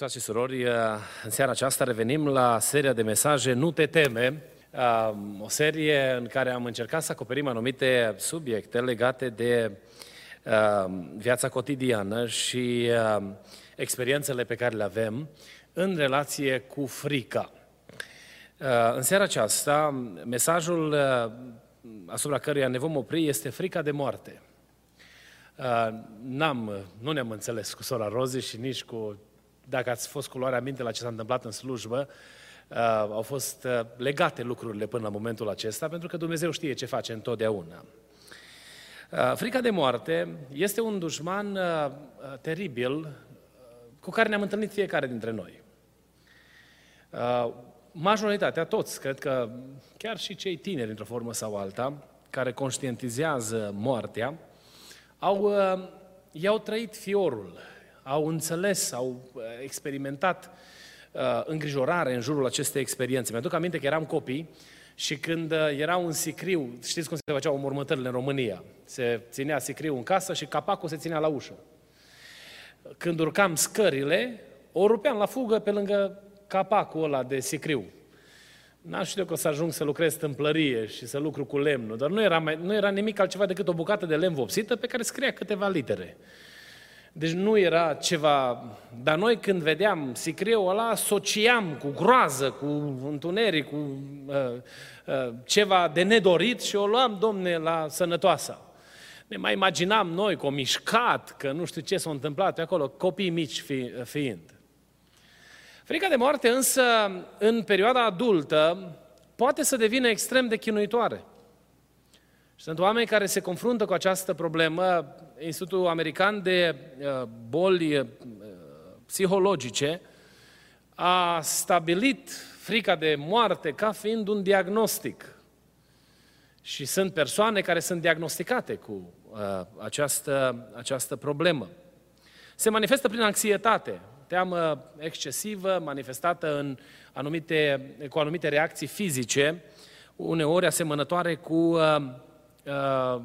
Iubiți frate și surori, în seara aceasta revenim la seria de mesaje Nu te teme, o serie în care am încercat să acoperim anumite subiecte legate de viața cotidiană și experiențele pe care le avem în relație cu frica. În seara aceasta, mesajul asupra căruia ne vom opri este frica de moarte. N-am, nu ne-am înțeles cu sora Rozi și nici cu dacă ați fost cu luarea minte la ce s-a întâmplat în slujbă, uh, au fost uh, legate lucrurile până la momentul acesta, pentru că Dumnezeu știe ce face întotdeauna. Uh, frica de moarte este un dușman uh, uh teribil uh, cu care ne-am întâlnit fiecare dintre noi. Uh, majoritatea, toți, cred că chiar și cei tineri, într-o formă sau alta, care conștientizează moartea, au, uh, i-au trăit fiorul, au înțeles, au uh, experimentat uh, îngrijorare în jurul acestei experiențe. Mi-aduc aminte că eram copii și când uh, era un sicriu, știți cum se făceau mormântările în România? Se ținea sicriu în casă și capacul se ținea la ușă. Când urcam scările, o rupeam la fugă pe lângă capacul ăla de sicriu. N-am știut că o să ajung să lucrez tâmplărie și să lucru cu lemnul, dar nu era, mai, nu era nimic altceva decât o bucată de lemn vopsită pe care scria câteva litere. Deci nu era ceva... Dar noi când vedeam sicriul ăla, asociam cu groază, cu întuneric, cu uh, uh, ceva de nedorit și o luam, domne, la sănătoasa. Ne mai imaginam noi că o mișcat, că nu știu ce s-a întâmplat pe acolo, copii mici fi, fiind. Frica de moarte însă, în perioada adultă, poate să devină extrem de chinuitoare. Și sunt oameni care se confruntă cu această problemă. Institutul American de uh, Boli uh, Psihologice a stabilit frica de moarte ca fiind un diagnostic. Și sunt persoane care sunt diagnosticate cu uh, această, această problemă. Se manifestă prin anxietate, teamă excesivă, manifestată în anumite, cu anumite reacții fizice, uneori asemănătoare cu uh, uh,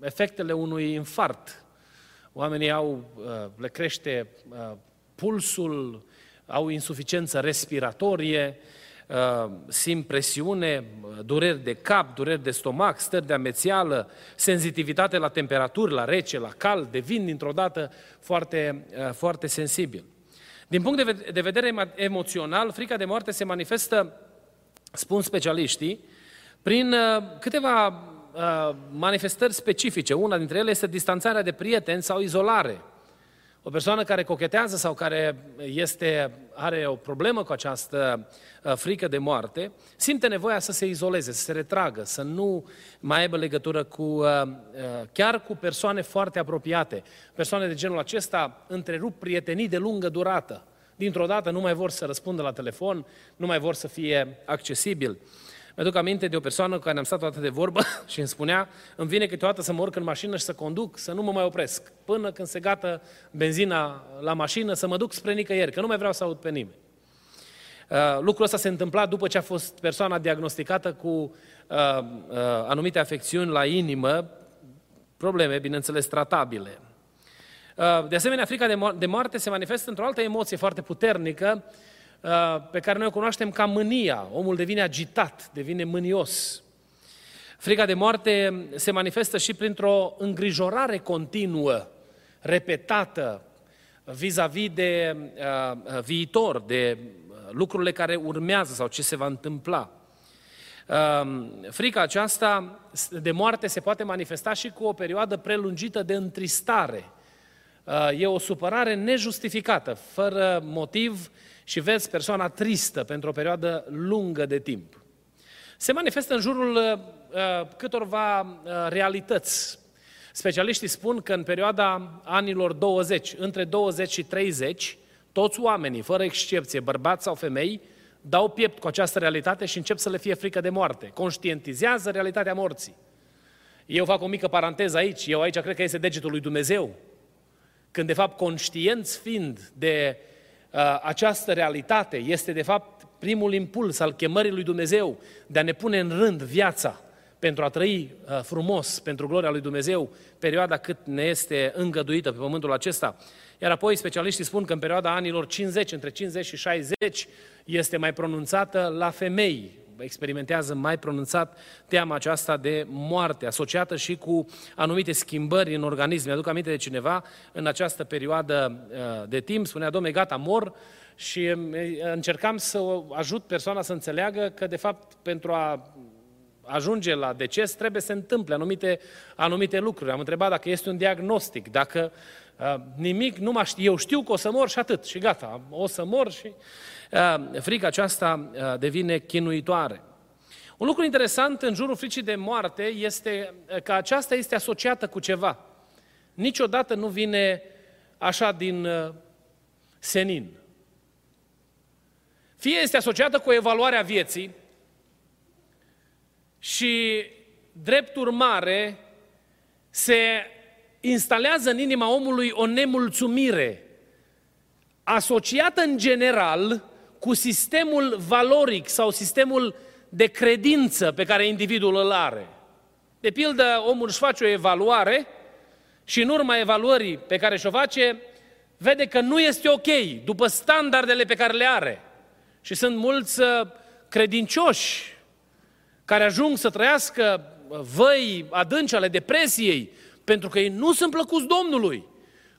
efectele unui infart. Oamenii au, uh, le crește uh, pulsul, au insuficiență respiratorie, uh, simt presiune, dureri de cap, dureri de stomac, stări de amețeală, senzitivitate la temperaturi, la rece, la cald, devin dintr-o dată foarte, uh, foarte sensibil. Din punct de vedere emoțional, frica de moarte se manifestă, spun specialiștii, prin uh, câteva Uh, manifestări specifice. Una dintre ele este distanțarea de prieteni sau izolare. O persoană care cochetează sau care este, are o problemă cu această uh, frică de moarte, simte nevoia să se izoleze, să se retragă, să nu mai aibă legătură cu, uh, chiar cu persoane foarte apropiate. Persoane de genul acesta întrerup prietenii de lungă durată. Dintr-o dată nu mai vor să răspundă la telefon, nu mai vor să fie accesibil. Mi-aduc aminte de o persoană cu care am stat toată de vorbă și îmi spunea, îmi vine câteodată să mă urc în mașină și să conduc, să nu mă mai opresc, până când se gata benzina la mașină, să mă duc spre nicăieri, că nu mai vreau să aud pe nimeni. Uh, lucrul ăsta se întâmpla după ce a fost persoana diagnosticată cu uh, uh, anumite afecțiuni la inimă, probleme, bineînțeles, tratabile. Uh, de asemenea, frica de, mo- de moarte se manifestă într-o altă emoție foarte puternică, Uh, pe care noi o cunoaștem ca mânia. Omul devine agitat, devine mânios. Frica de moarte se manifestă și printr-o îngrijorare continuă, repetată, vis-a-vis de uh, uh, viitor, de uh, lucrurile care urmează sau ce se va întâmpla. Uh, frica aceasta de moarte se poate manifesta și cu o perioadă prelungită de întristare. Uh, e o supărare nejustificată, fără motiv și vezi persoana tristă pentru o perioadă lungă de timp. Se manifestă în jurul uh, uh câtorva uh, realități. Specialiștii spun că în perioada anilor 20, între 20 și 30, toți oamenii, fără excepție, bărbați sau femei, dau piept cu această realitate și încep să le fie frică de moarte. Conștientizează realitatea morții. Eu fac o mică paranteză aici. Eu aici cred că este degetul lui Dumnezeu. Când de fapt conștienți fiind de uh, această realitate, este de fapt primul impuls al chemării lui Dumnezeu de a ne pune în rând viața pentru a trăi uh, frumos pentru gloria lui Dumnezeu perioada cât ne este îngăduită pe pământul acesta. Iar apoi specialiștii spun că în perioada anilor 50, între 50 și 60, este mai pronunțată la femei, experimentează mai pronunțat teama aceasta de moarte, asociată și cu anumite schimbări în organism. Mi-aduc aminte de cineva în această perioadă uh, de timp, spunea, domne, gata, mor, și uh, încercam să ajut persoana să înțeleagă că, de fapt, pentru a ajunge la deces, trebuie să se întâmple anumite, anumite lucruri. Am întrebat dacă este un diagnostic, dacă uh, nimic, nu mai știu, eu știu că o să mor și atât, și gata, o să mor și uh, frica aceasta uh, devine chinuitoare. Un lucru interesant în jurul fricii de moarte este uh, că aceasta este asociată cu ceva. Niciodată nu vine așa din uh, senin. Fie este asociată cu evaluarea vieții, și, drept urmare, se instalează în inima omului o nemulțumire, asociată în general cu sistemul valoric sau sistemul de credință pe care individul îl are. De pildă, omul își face o evaluare și în urma evaluării pe care și-o face, vede că nu este ok după standardele pe care le are. Și sunt mulți uh, credincioși care ajung să trăiască văi adânci ale depresiei, pentru că ei nu sunt plăcuți Domnului,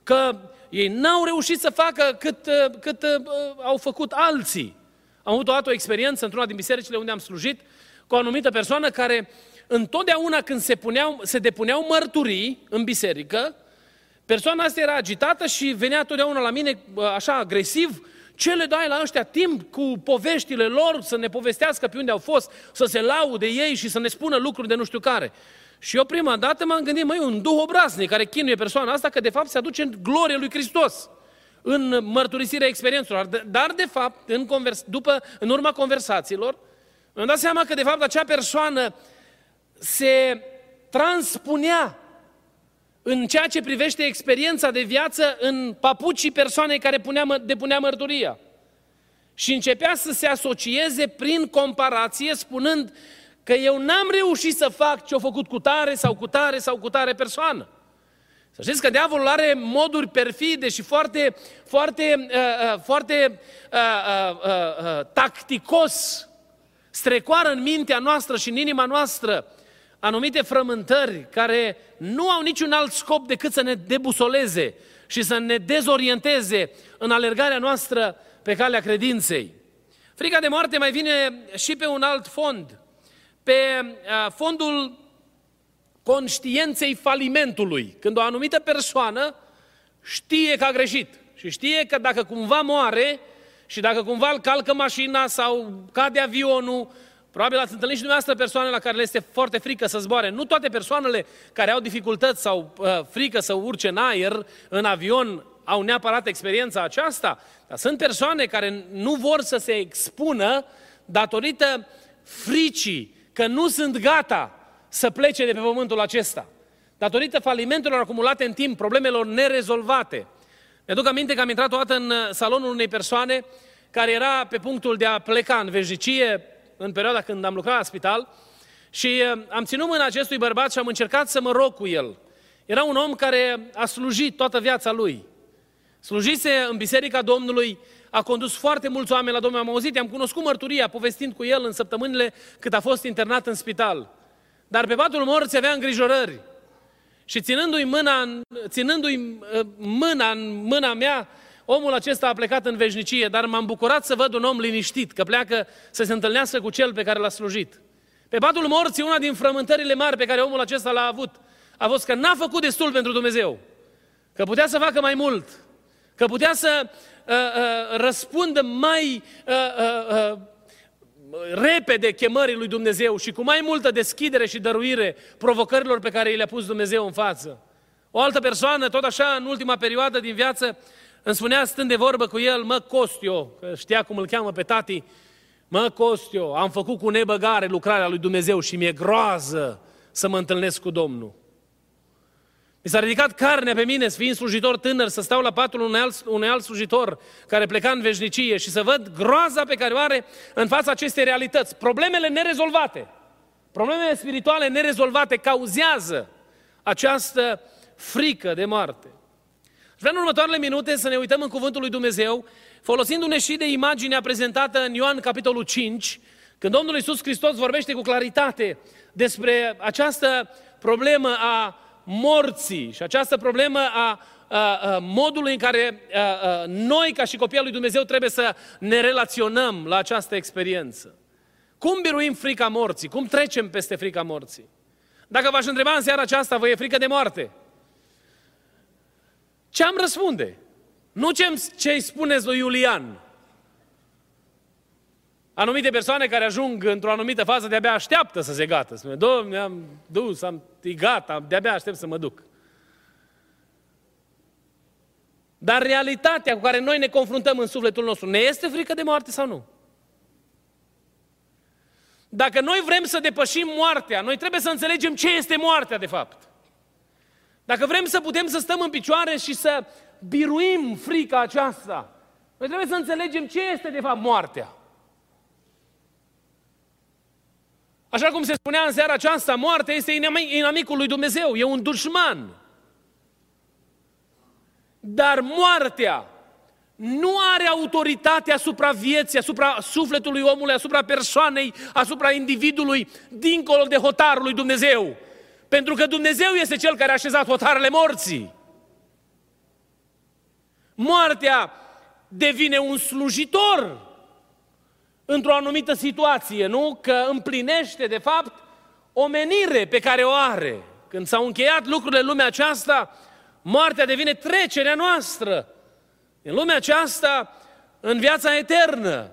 că ei n-au reușit să facă cât, cât uh, au făcut alții. Am avut o dată o experiență într-una din bisericile unde am slujit cu o anumită persoană care întotdeauna când se, puneau, se depuneau mărturii în biserică, persoana asta era agitată și venea totdeauna la mine așa agresiv ce le dai la ăștia timp cu poveștile lor să ne povestească pe unde au fost, să se laude ei și să ne spună lucruri de nu știu care? Și eu prima dată m-am gândit, măi, un duh obraznic care chinuie persoana asta, că de fapt se aduce în glorie lui Hristos în mărturisirea experiențelor. Dar, de fapt, în, convers- după, în urma conversațiilor, mi-am dat seama că, de fapt, acea persoană se transpunea în ceea ce privește experiența de viață în papucii persoanei care punea, depunea mărturia. Și începea să se asocieze prin comparație, spunând că eu n-am reușit să fac ce-a făcut cu tare sau cu tare sau cu tare persoană. Să știți că diavolul are moduri perfide și foarte, foarte, uh, uh, foarte uh, uh, uh, uh, tacticos strecoară în mintea noastră și în inima noastră anumite frământări care nu au niciun alt scop decât să ne debusoleze și să ne dezorienteze în alergarea noastră pe calea credinței. Frica de moarte mai vine și pe un alt fond, pe fondul conștienței falimentului. Când o anumită persoană știe că a greșit și știe că dacă cumva moare și dacă cumva îl calcă mașina sau cade avionul Probabil ați întâlnit și dumneavoastră persoane la care le este foarte frică să zboare. Nu toate persoanele care au dificultăți sau uh, frică să urce în aer, în avion, au neapărat experiența aceasta, dar sunt persoane care nu vor să se expună datorită fricii, că nu sunt gata să plece de pe pământul acesta. Datorită falimentelor acumulate în timp, problemelor nerezolvate. Mi-aduc aminte că am intrat o dată în uh, salonul unei persoane care era pe punctul de a pleca în veșnicie, în perioada când am lucrat la spital și uh, am ținut mâna acestui bărbat și am încercat să mă rog cu el. Era un om care a slujit toată viața lui. Slujise în Biserica Domnului, a condus foarte mulți oameni la Domnul. Am auzit, am cunoscut mărturia povestind cu el în săptămânile cât a fost internat în spital. Dar pe patul morții avea îngrijorări. Și ținându-i mâna, ținându-i uh, mâna în mâna mea, omul acesta a plecat în veșnicie, dar m-am bucurat să văd un om liniștit, că pleacă să se întâlnească cu cel pe care l-a slujit. Pe patul morții, una din frământările mari pe care omul acesta l-a avut, a fost că n-a făcut destul pentru Dumnezeu. Că putea să facă mai mult. Că putea să uh, uh, răspundă mai uh, uh, uh, repede chemării lui Dumnezeu și cu mai multă deschidere și dăruire provocărilor pe care i le-a pus Dumnezeu în față. O altă persoană, tot așa, în ultima perioadă din viață, îmi spunea, stând de vorbă cu el, mă, Costio, că știa cum îl cheamă pe tati, Mă, Costio, am făcut cu nebăgare lucrarea lui Dumnezeu și mi-e groază să mă întâlnesc cu Domnul. Mi s-a ridicat carnea pe mine, fiind slujitor tânăr, să stau la patul unui alt, unui alt slujitor care pleca în veșnicie și să văd groaza pe care o are în fața acestei realități. Problemele nerezolvate, problemele spirituale nerezolvate cauzează această frică de moarte. Vreau în următoarele minute să ne uităm în Cuvântul lui Dumnezeu, folosindu-ne și de imaginea prezentată în Ioan capitolul 5, când Domnul Iisus Hristos vorbește cu claritate despre această problemă a morții și această problemă a, a, a modului în care a, a, noi, ca și copii al lui Dumnezeu, trebuie să ne relaționăm la această experiență. Cum biruim frica morții? Cum trecem peste frica morții? Dacă v-aș întreba în seara aceasta, vă e frică de moarte? Ce am răspunde? Nu ce îi spuneți lui Iulian. Anumite persoane care ajung într-o anumită fază de-abia așteaptă să se gata. Spune, Domne, am dus, am, e gata, de-abia aștept să mă duc. Dar realitatea cu care noi ne confruntăm în sufletul nostru, ne este frică de moarte sau nu? Dacă noi vrem să depășim moartea, noi trebuie să înțelegem ce este moartea de fapt. Dacă vrem să putem să stăm în picioare și să biruim frica aceasta, noi trebuie să înțelegem ce este de fapt moartea. Așa cum se spunea în seara aceasta, moartea este inamicul lui Dumnezeu, e un dușman. Dar moartea nu are autoritate asupra vieții, asupra sufletului omului, asupra persoanei, asupra individului, dincolo de hotarul lui Dumnezeu. Pentru că Dumnezeu este Cel care a așezat hotarele morții. Moartea devine un slujitor într-o anumită situație, nu? Că împlinește, de fapt, o menire pe care o are. Când s-au încheiat lucrurile în lumea aceasta, moartea devine trecerea noastră. În lumea aceasta, în viața eternă.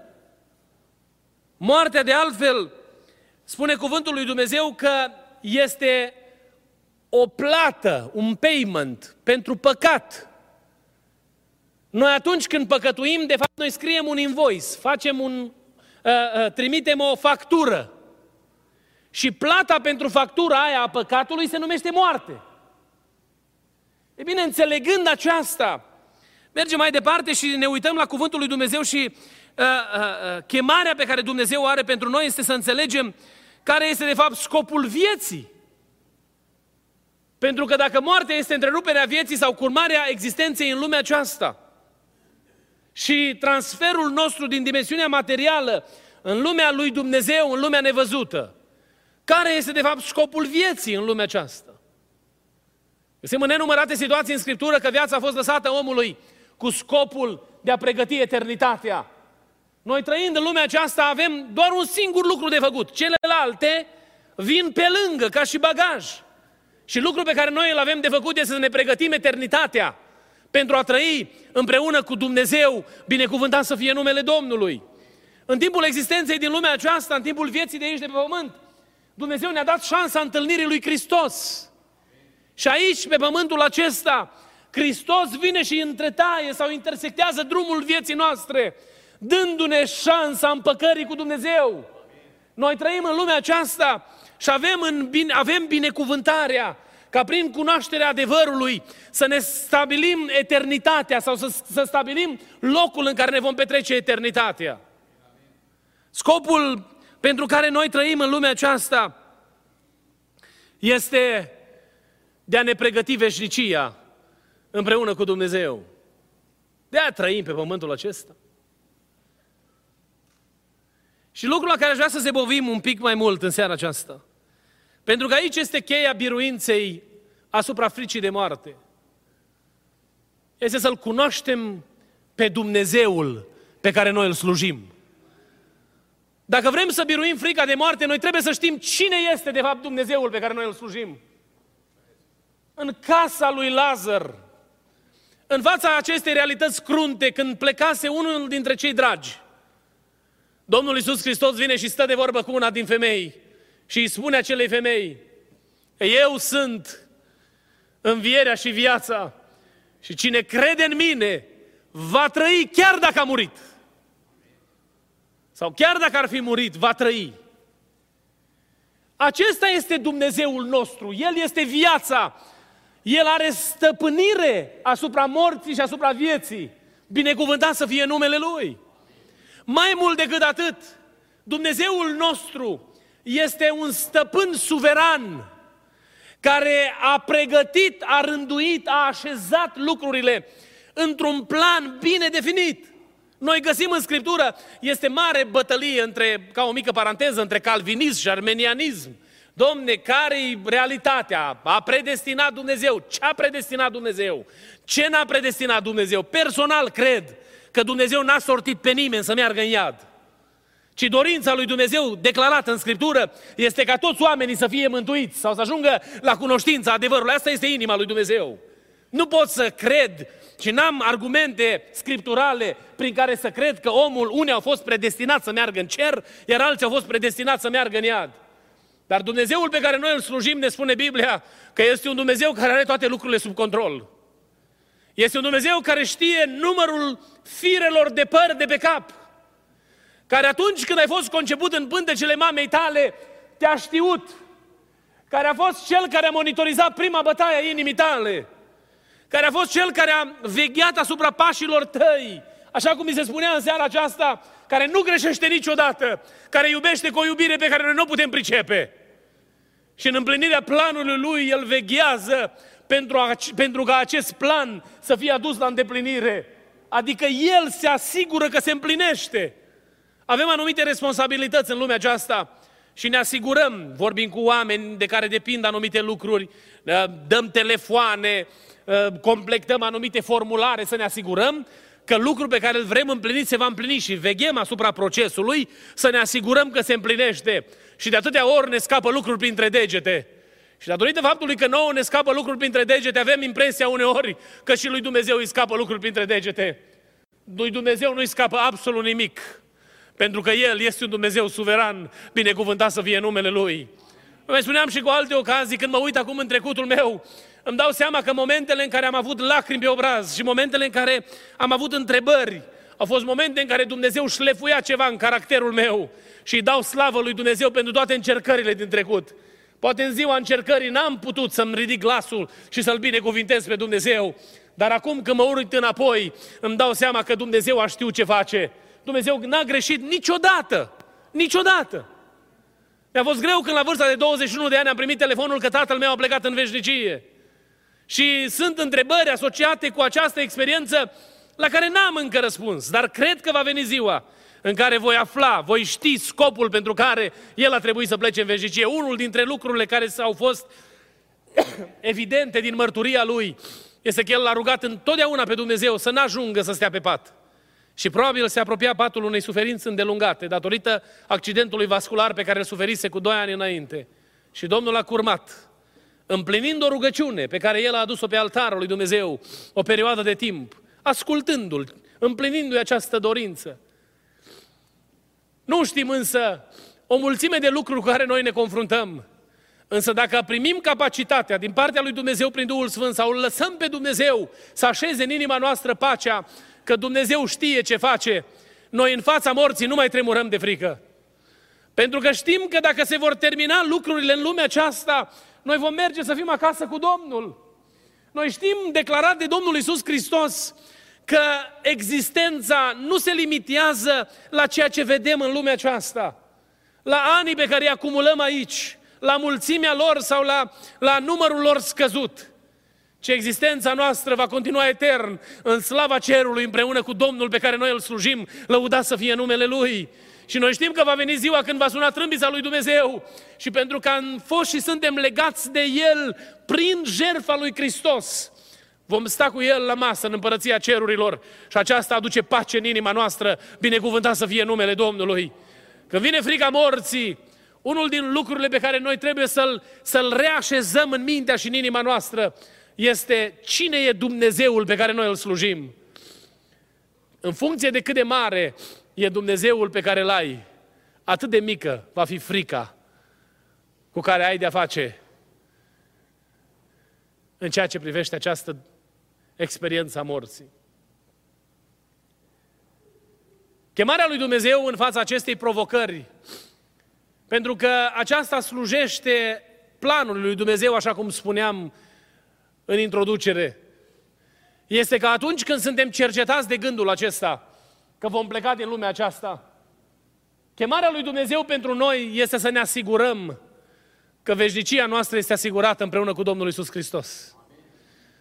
Moartea, de altfel, spune cuvântul lui Dumnezeu că este o plată, un payment pentru păcat. Noi atunci când păcătuim, de fapt, noi scriem un invoice, facem un, uh, uh, trimitem o factură. Și plata pentru factura aia a păcatului se numește moarte. E bine, înțelegând aceasta, mergem mai departe și ne uităm la Cuvântul lui Dumnezeu și uh, uh, uh, chemarea pe care Dumnezeu o are pentru noi este să înțelegem care este de fapt scopul vieții. Pentru că dacă moartea este întreruperea vieții sau curmarea existenței în lumea aceasta și transferul nostru din dimensiunea materială în lumea lui Dumnezeu, în lumea nevăzută, care este de fapt scopul vieții în lumea aceasta? Găsim în nenumărate situații în Scriptură că viața a fost lăsată omului cu scopul de a pregăti eternitatea. Noi trăind în lumea aceasta avem doar un singur lucru de făcut. Celelalte vin pe lângă, ca și bagaj. Și lucrul pe care noi îl avem de făcut este să ne pregătim eternitatea pentru a trăi împreună cu Dumnezeu, binecuvântat să fie numele Domnului. În timpul existenței din lumea aceasta, în timpul vieții de aici de pe pământ, Dumnezeu ne-a dat șansa întâlnirii lui Hristos. Și aici, pe pământul acesta, Hristos vine și întretaie sau intersectează drumul vieții noastre, dându-ne șansa împăcării cu Dumnezeu. Noi trăim în lumea aceasta și avem, în bine, avem binecuvântarea ca prin cunoașterea adevărului să ne stabilim eternitatea sau să, să stabilim locul în care ne vom petrece eternitatea. Scopul pentru care noi trăim în lumea aceasta este de a ne pregăti veșnicia împreună cu Dumnezeu. De a trăim pe pământul acesta. Și lucrul la care aș vrea să se bovim un pic mai mult în seara aceasta. Pentru că aici este cheia biruinței asupra fricii de moarte. Este să-L cunoaștem pe Dumnezeul pe care noi îl slujim. Dacă vrem să biruim frica de moarte, noi trebuie să știm cine este de fapt Dumnezeul pe care noi îl slujim. În casa lui Lazar, în fața acestei realități crunte, când plecase unul dintre cei dragi, Domnul Iisus Hristos vine și stă de vorbă cu una din femei și îi spune acelei femei, eu sunt învierea și viața și cine crede în mine va trăi chiar dacă a murit. sau chiar dacă ar fi murit, va trăi. Acesta este Dumnezeul nostru. El este viața. El are stăpânire asupra morții și asupra vieții. Binecuvântat să fie numele Lui. Mai mult decât atât, Dumnezeul nostru este un stăpân suveran care a pregătit, a rânduit, a așezat lucrurile într-un plan bine definit. Noi găsim în Scriptură, este mare bătălie între, ca o mică paranteză, între calvinism și armenianism. Domne, care-i realitatea? A predestinat Dumnezeu. Ce a predestinat Dumnezeu? Ce n-a predestinat Dumnezeu? Personal cred că Dumnezeu n-a sortit pe nimeni să meargă în iad. Ci dorința lui Dumnezeu declarată în Scriptură este ca toți oamenii să fie mântuiți sau să ajungă la cunoștința adevărului. Asta este inima lui Dumnezeu. Nu pot să cred și n-am argumente scripturale prin care să cred că omul, unii au fost predestinați să meargă în cer, iar alții au fost predestinați să meargă în iad. Dar Dumnezeul pe care noi îl slujim, ne spune Biblia, că este un Dumnezeu care are toate lucrurile sub control. Este un Dumnezeu care știe numărul firelor de păr de pe cap. Care atunci când ai fost conceput în pântecele mamei tale, te-a știut. Care a fost cel care a monitorizat prima bătaie a inimii tale care a fost cel care a vegheat asupra pașilor tăi, așa cum mi se spunea în seara aceasta, care nu greșește niciodată, care iubește cu o iubire pe care noi nu o putem pricepe. Și în împlinirea planului lui, el veghează pentru, a, pentru ca acest plan să fie adus la îndeplinire. Adică el se asigură că se împlinește. Avem anumite responsabilități în lumea aceasta și ne asigurăm, vorbim cu oameni de care depind anumite lucruri, dăm telefoane, Uh, completăm anumite formulare, să ne asigurăm că lucrul pe care îl vrem împlinit se va împlini și veghem asupra procesului să ne asigurăm că se împlinește. Și de atâtea ori ne scapă lucruri printre degete. Și datorită faptului că nouă ne scapă lucruri printre degete, avem impresia uneori că și lui Dumnezeu îi scapă lucruri printre degete. Lui Dumnezeu nu-i scapă absolut nimic. Pentru că El este un Dumnezeu suveran, binecuvântat să fie numele Lui. Mai spuneam și cu alte ocazii, când mă uit acum în trecutul meu, îmi dau seama că momentele în care am avut lacrimi pe obraz și momentele în care am avut întrebări, au fost momente în care Dumnezeu șlefuia ceva în caracterul meu și îi dau slavă lui Dumnezeu pentru toate încercările din trecut. Poate în ziua încercării n-am putut să-mi ridic glasul și să-L binecuvintez pe Dumnezeu, dar acum când mă uit înapoi, îmi dau seama că Dumnezeu a știut ce face. Dumnezeu n-a greșit niciodată. Niciodată. Mi-a fost greu când la vârsta de 21 de ani am primit telefonul că tatăl meu a plecat în veșnicie. Și sunt întrebări asociate cu această experiență la care n-am încă răspuns, dar cred că va veni ziua în care voi afla, voi ști scopul pentru care el a trebuit să plece în veșnicie. Unul dintre lucrurile care s-au fost evidente din mărturia lui este că el l-a rugat întotdeauna pe Dumnezeu să n-ajungă să stea pe pat. Și probabil se apropia patul unei suferințe îndelungate, datorită accidentului vascular pe care îl suferise cu doi ani înainte. Și Domnul a curmat împlinind o rugăciune pe care el a adus-o pe altarul lui Dumnezeu o perioadă de timp, ascultându-l, împlinindu-i această dorință. Nu știm însă o mulțime de lucruri cu care noi ne confruntăm. Însă dacă primim capacitatea din partea lui Dumnezeu prin Duhul Sfânt sau îl lăsăm pe Dumnezeu să așeze în inima noastră pacea, că Dumnezeu știe ce face, noi în fața morții nu mai tremurăm de frică. Pentru că știm că dacă se vor termina lucrurile în lumea aceasta, noi vom merge să fim acasă cu Domnul. Noi știm, declarat de Domnul Isus Hristos, că existența nu se limitează la ceea ce vedem în lumea aceasta, la anii pe care îi acumulăm aici, la mulțimea lor sau la, la numărul lor scăzut, ci existența noastră va continua etern în slava cerului împreună cu Domnul pe care noi îl slujim, lăudat să fie numele Lui. Și noi știm că va veni ziua când va suna trâmbița lui Dumnezeu și pentru că am fost și suntem legați de El prin jertfa lui Hristos, vom sta cu El la masă în împărăția cerurilor și aceasta aduce pace în inima noastră, binecuvântat să fie numele Domnului. Când vine frica morții, unul din lucrurile pe care noi trebuie să-l, să-l reașezăm în mintea și în inima noastră este cine e Dumnezeul pe care noi îl slujim. În funcție de cât de mare e Dumnezeul pe care îl ai, atât de mică va fi frica cu care ai de-a face în ceea ce privește această experiență a morții. Chemarea lui Dumnezeu în fața acestei provocări, pentru că aceasta slujește planului lui Dumnezeu, așa cum spuneam în introducere, este că atunci când suntem cercetați de gândul acesta, că vom pleca din lumea aceasta, chemarea lui Dumnezeu pentru noi este să ne asigurăm că veșnicia noastră este asigurată împreună cu Domnul Isus Hristos.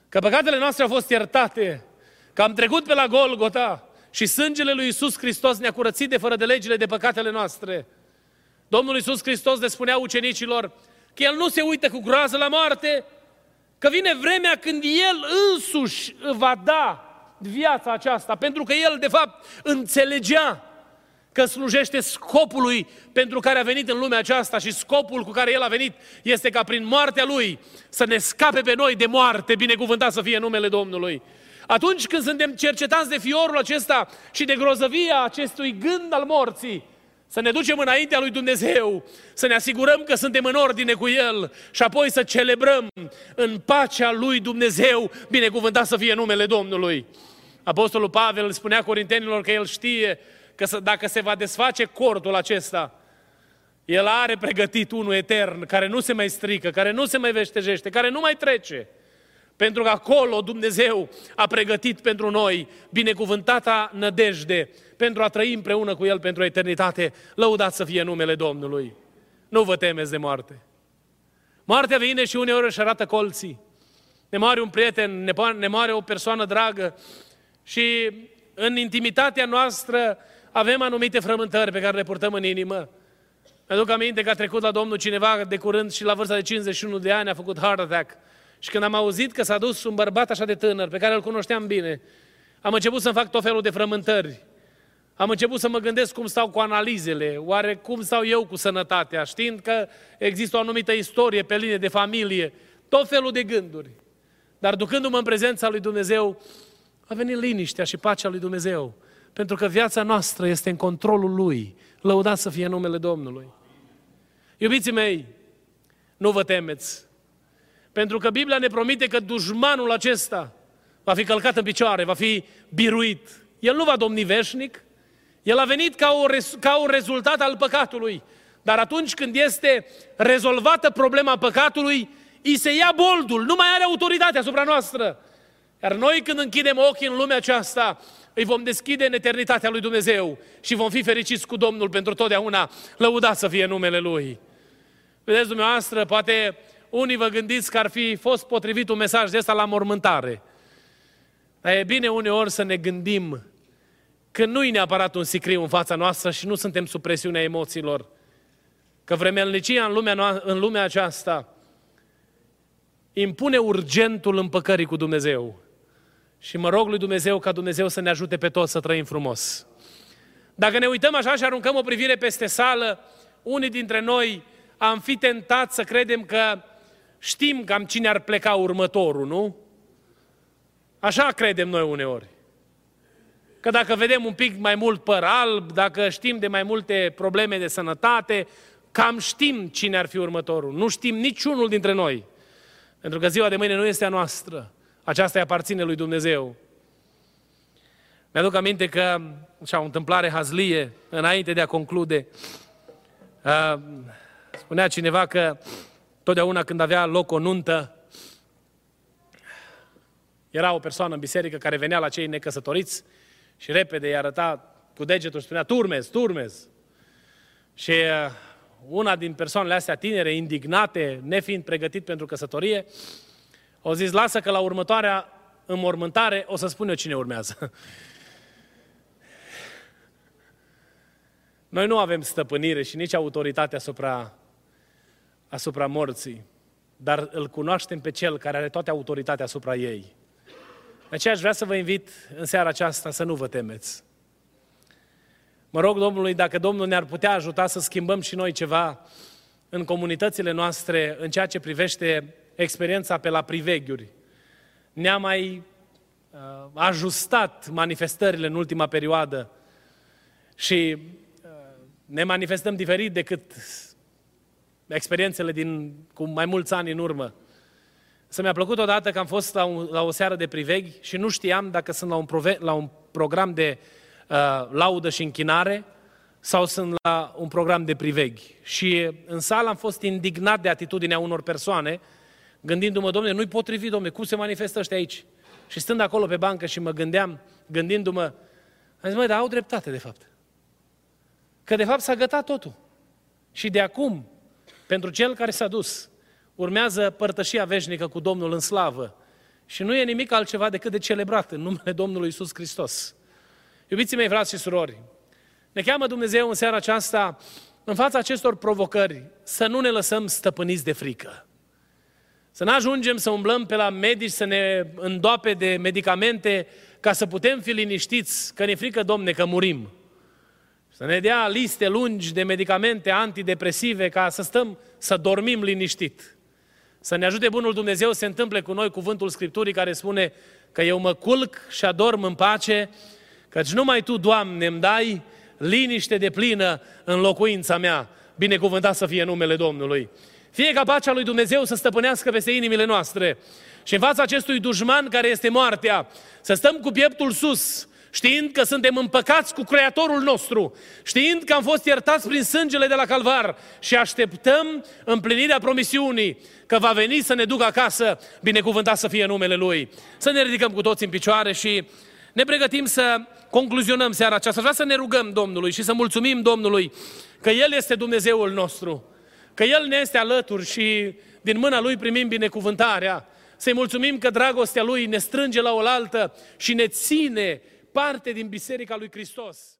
Că păcatele noastre au fost iertate, că am trecut pe la Golgota și sângele lui Isus Hristos ne-a curățit de fără de legile de păcatele noastre. Domnul Isus Hristos le spunea ucenicilor că El nu se uită cu groază la moarte, că vine vremea când El însuși va da viața aceasta, pentru că El, de fapt, înțelegea că slujește scopului pentru care a venit în lumea aceasta și scopul cu care El a venit este ca prin moartea Lui să ne scape pe noi de moarte, binecuvântat să fie numele Domnului. Atunci când suntem cercetați de fiorul acesta și de grozăvia acestui gând al morții, să ne ducem înaintea lui Dumnezeu, să ne asigurăm că suntem în ordine cu El și apoi să celebrăm în pacea lui Dumnezeu, binecuvântat să fie numele Domnului. Apostolul Pavel spunea corintenilor că el știe că dacă se va desface cortul acesta, el are pregătit unul etern, care nu se mai strică, care nu se mai veștejește, care nu mai trece. Pentru că acolo Dumnezeu a pregătit pentru noi binecuvântata nădejde pentru a trăi împreună cu El pentru eternitate. Lăudați să fie numele Domnului. Nu vă temeți de moarte. Moartea vine și uneori își arată colții. Ne moare un prieten, ne moare o persoană dragă și în intimitatea noastră avem anumite frământări pe care le purtăm în inimă. Mi-aduc aminte că a trecut la Domnul cineva de curând și la vârsta de 51 de ani a făcut heart attack. Și când am auzit că s-a dus un bărbat așa de tânăr, pe care îl cunoșteam bine, am început să fac tot felul de frământări. Am început să mă gândesc cum stau cu analizele, oare cum stau eu cu sănătatea, știind că există o anumită istorie pe linie de familie, tot felul de gânduri. Dar ducându-mă în prezența lui Dumnezeu, a venit liniștea și pacea lui Dumnezeu. Pentru că viața noastră este în controlul Lui. Lăudați să fie numele Domnului. Iubiții mei, nu vă temeți. Pentru că Biblia ne promite că dușmanul acesta va fi călcat în picioare, va fi biruit. El nu va domni veșnic, el a venit ca, o, ca un rezultat al păcatului. Dar atunci când este rezolvată problema păcatului, îi se ia boldul, nu mai are autoritate asupra noastră. Iar noi când închidem ochii în lumea aceasta, îi vom deschide în eternitatea lui Dumnezeu și vom fi fericiți cu Domnul pentru totdeauna. Lăudați să fie numele Lui. Vedeți dumneavoastră, poate unii vă gândiți că ar fi fost potrivit un mesaj de ăsta la mormântare. Dar e bine uneori să ne gândim că nu-i neapărat un sicriu în fața noastră și nu suntem sub presiunea emoțiilor. Că vremelnicia în lumea, în lumea aceasta impune urgentul împăcării cu Dumnezeu. Și mă rog lui Dumnezeu ca Dumnezeu să ne ajute pe toți să trăim frumos. Dacă ne uităm așa și aruncăm o privire peste sală, unii dintre noi am fi tentați să credem că știm cam cine ar pleca următorul, nu? Așa credem noi uneori. Că dacă vedem un pic mai mult păr alb, dacă știm de mai multe probleme de sănătate, cam știm cine ar fi următorul. Nu știm niciunul dintre noi. Pentru că ziua de mâine nu este a noastră. Aceasta îi aparține lui Dumnezeu. Mi-aduc aminte că, așa, o întâmplare hazlie, înainte de a conclude, uh, spunea cineva că totdeauna când avea loc o nuntă, era o persoană în biserică care venea la cei necăsătoriți și repede îi arăta cu degetul și spunea, turmez, turmez. Și uh, una din persoanele astea tinere, indignate, nefiind pregătit pentru căsătorie, au zis, lasă că la următoarea înmormântare o să spun eu cine urmează. Noi nu avem stăpânire și nici autoritate asupra, asupra morții, dar îl cunoaștem pe Cel care are toată autoritatea asupra ei. De aceea aș vrea să vă invit în seara aceasta să nu vă temeți. Mă rog Domnului dacă Domnul ne-ar putea ajuta să schimbăm și noi ceva în comunitățile noastre în ceea ce privește experiența pe la priveghiuri. Ne-a mai uh, ajustat manifestările în ultima perioadă și uh, ne manifestăm diferit decât experiențele din, cu mai mulți ani în urmă. Să mi-a plăcut odată că am fost la, un, la o seară de priveghi și nu știam dacă sunt la un, prove, la un program de uh, laudă și închinare sau sunt la un program de priveghi. Și în sală am fost indignat de atitudinea unor persoane, gândindu-mă, domne, nu-i potrivit, domne, cum se manifestă ăștia aici? Și stând acolo pe bancă și mă gândeam, gândindu-mă, am zis, măi, dar au dreptate, de fapt. Că, de fapt, s-a gătat totul. Și de acum, pentru cel care s-a dus, urmează părtășia veșnică cu Domnul în slavă. Și nu e nimic altceva decât de celebrat în numele Domnului Isus Hristos. Iubiții mei, frați și surori, ne cheamă Dumnezeu în seara aceasta, în fața acestor provocări, să nu ne lăsăm stăpâniți de frică. Să nu ajungem să umblăm pe la medici, să ne îndoape de medicamente, ca să putem fi liniștiți, că ne frică, Domne, că murim. Să ne dea liste lungi de medicamente antidepresive ca să stăm, să dormim liniștit. Să ne ajute Bunul Dumnezeu să se întâmple cu noi cuvântul Scripturii care spune că eu mă culc și adorm în pace, căci numai Tu, Doamne, îmi dai liniște de plină în locuința mea. Binecuvântat să fie numele Domnului. Fie ca pacea lui Dumnezeu să stăpânească peste inimile noastre și în fața acestui dușman care este moartea, să stăm cu pieptul sus, știind că suntem împăcați cu Creatorul nostru, știind că am fost iertați prin sângele de la Calvar și așteptăm împlinirea promisiunii că va veni să ne ducă acasă, binecuvântat să fie numele Lui. Să ne ridicăm cu toți în picioare și ne pregătim să concluzionăm seara aceasta. Vreau să ne rugăm Domnului și să mulțumim Domnului că El este Dumnezeul nostru, că El ne este alături și din mâna Lui primim binecuvântarea. Să-i mulțumim că dragostea Lui ne strânge la oaltă și ne ține parte din Biserica lui Hristos.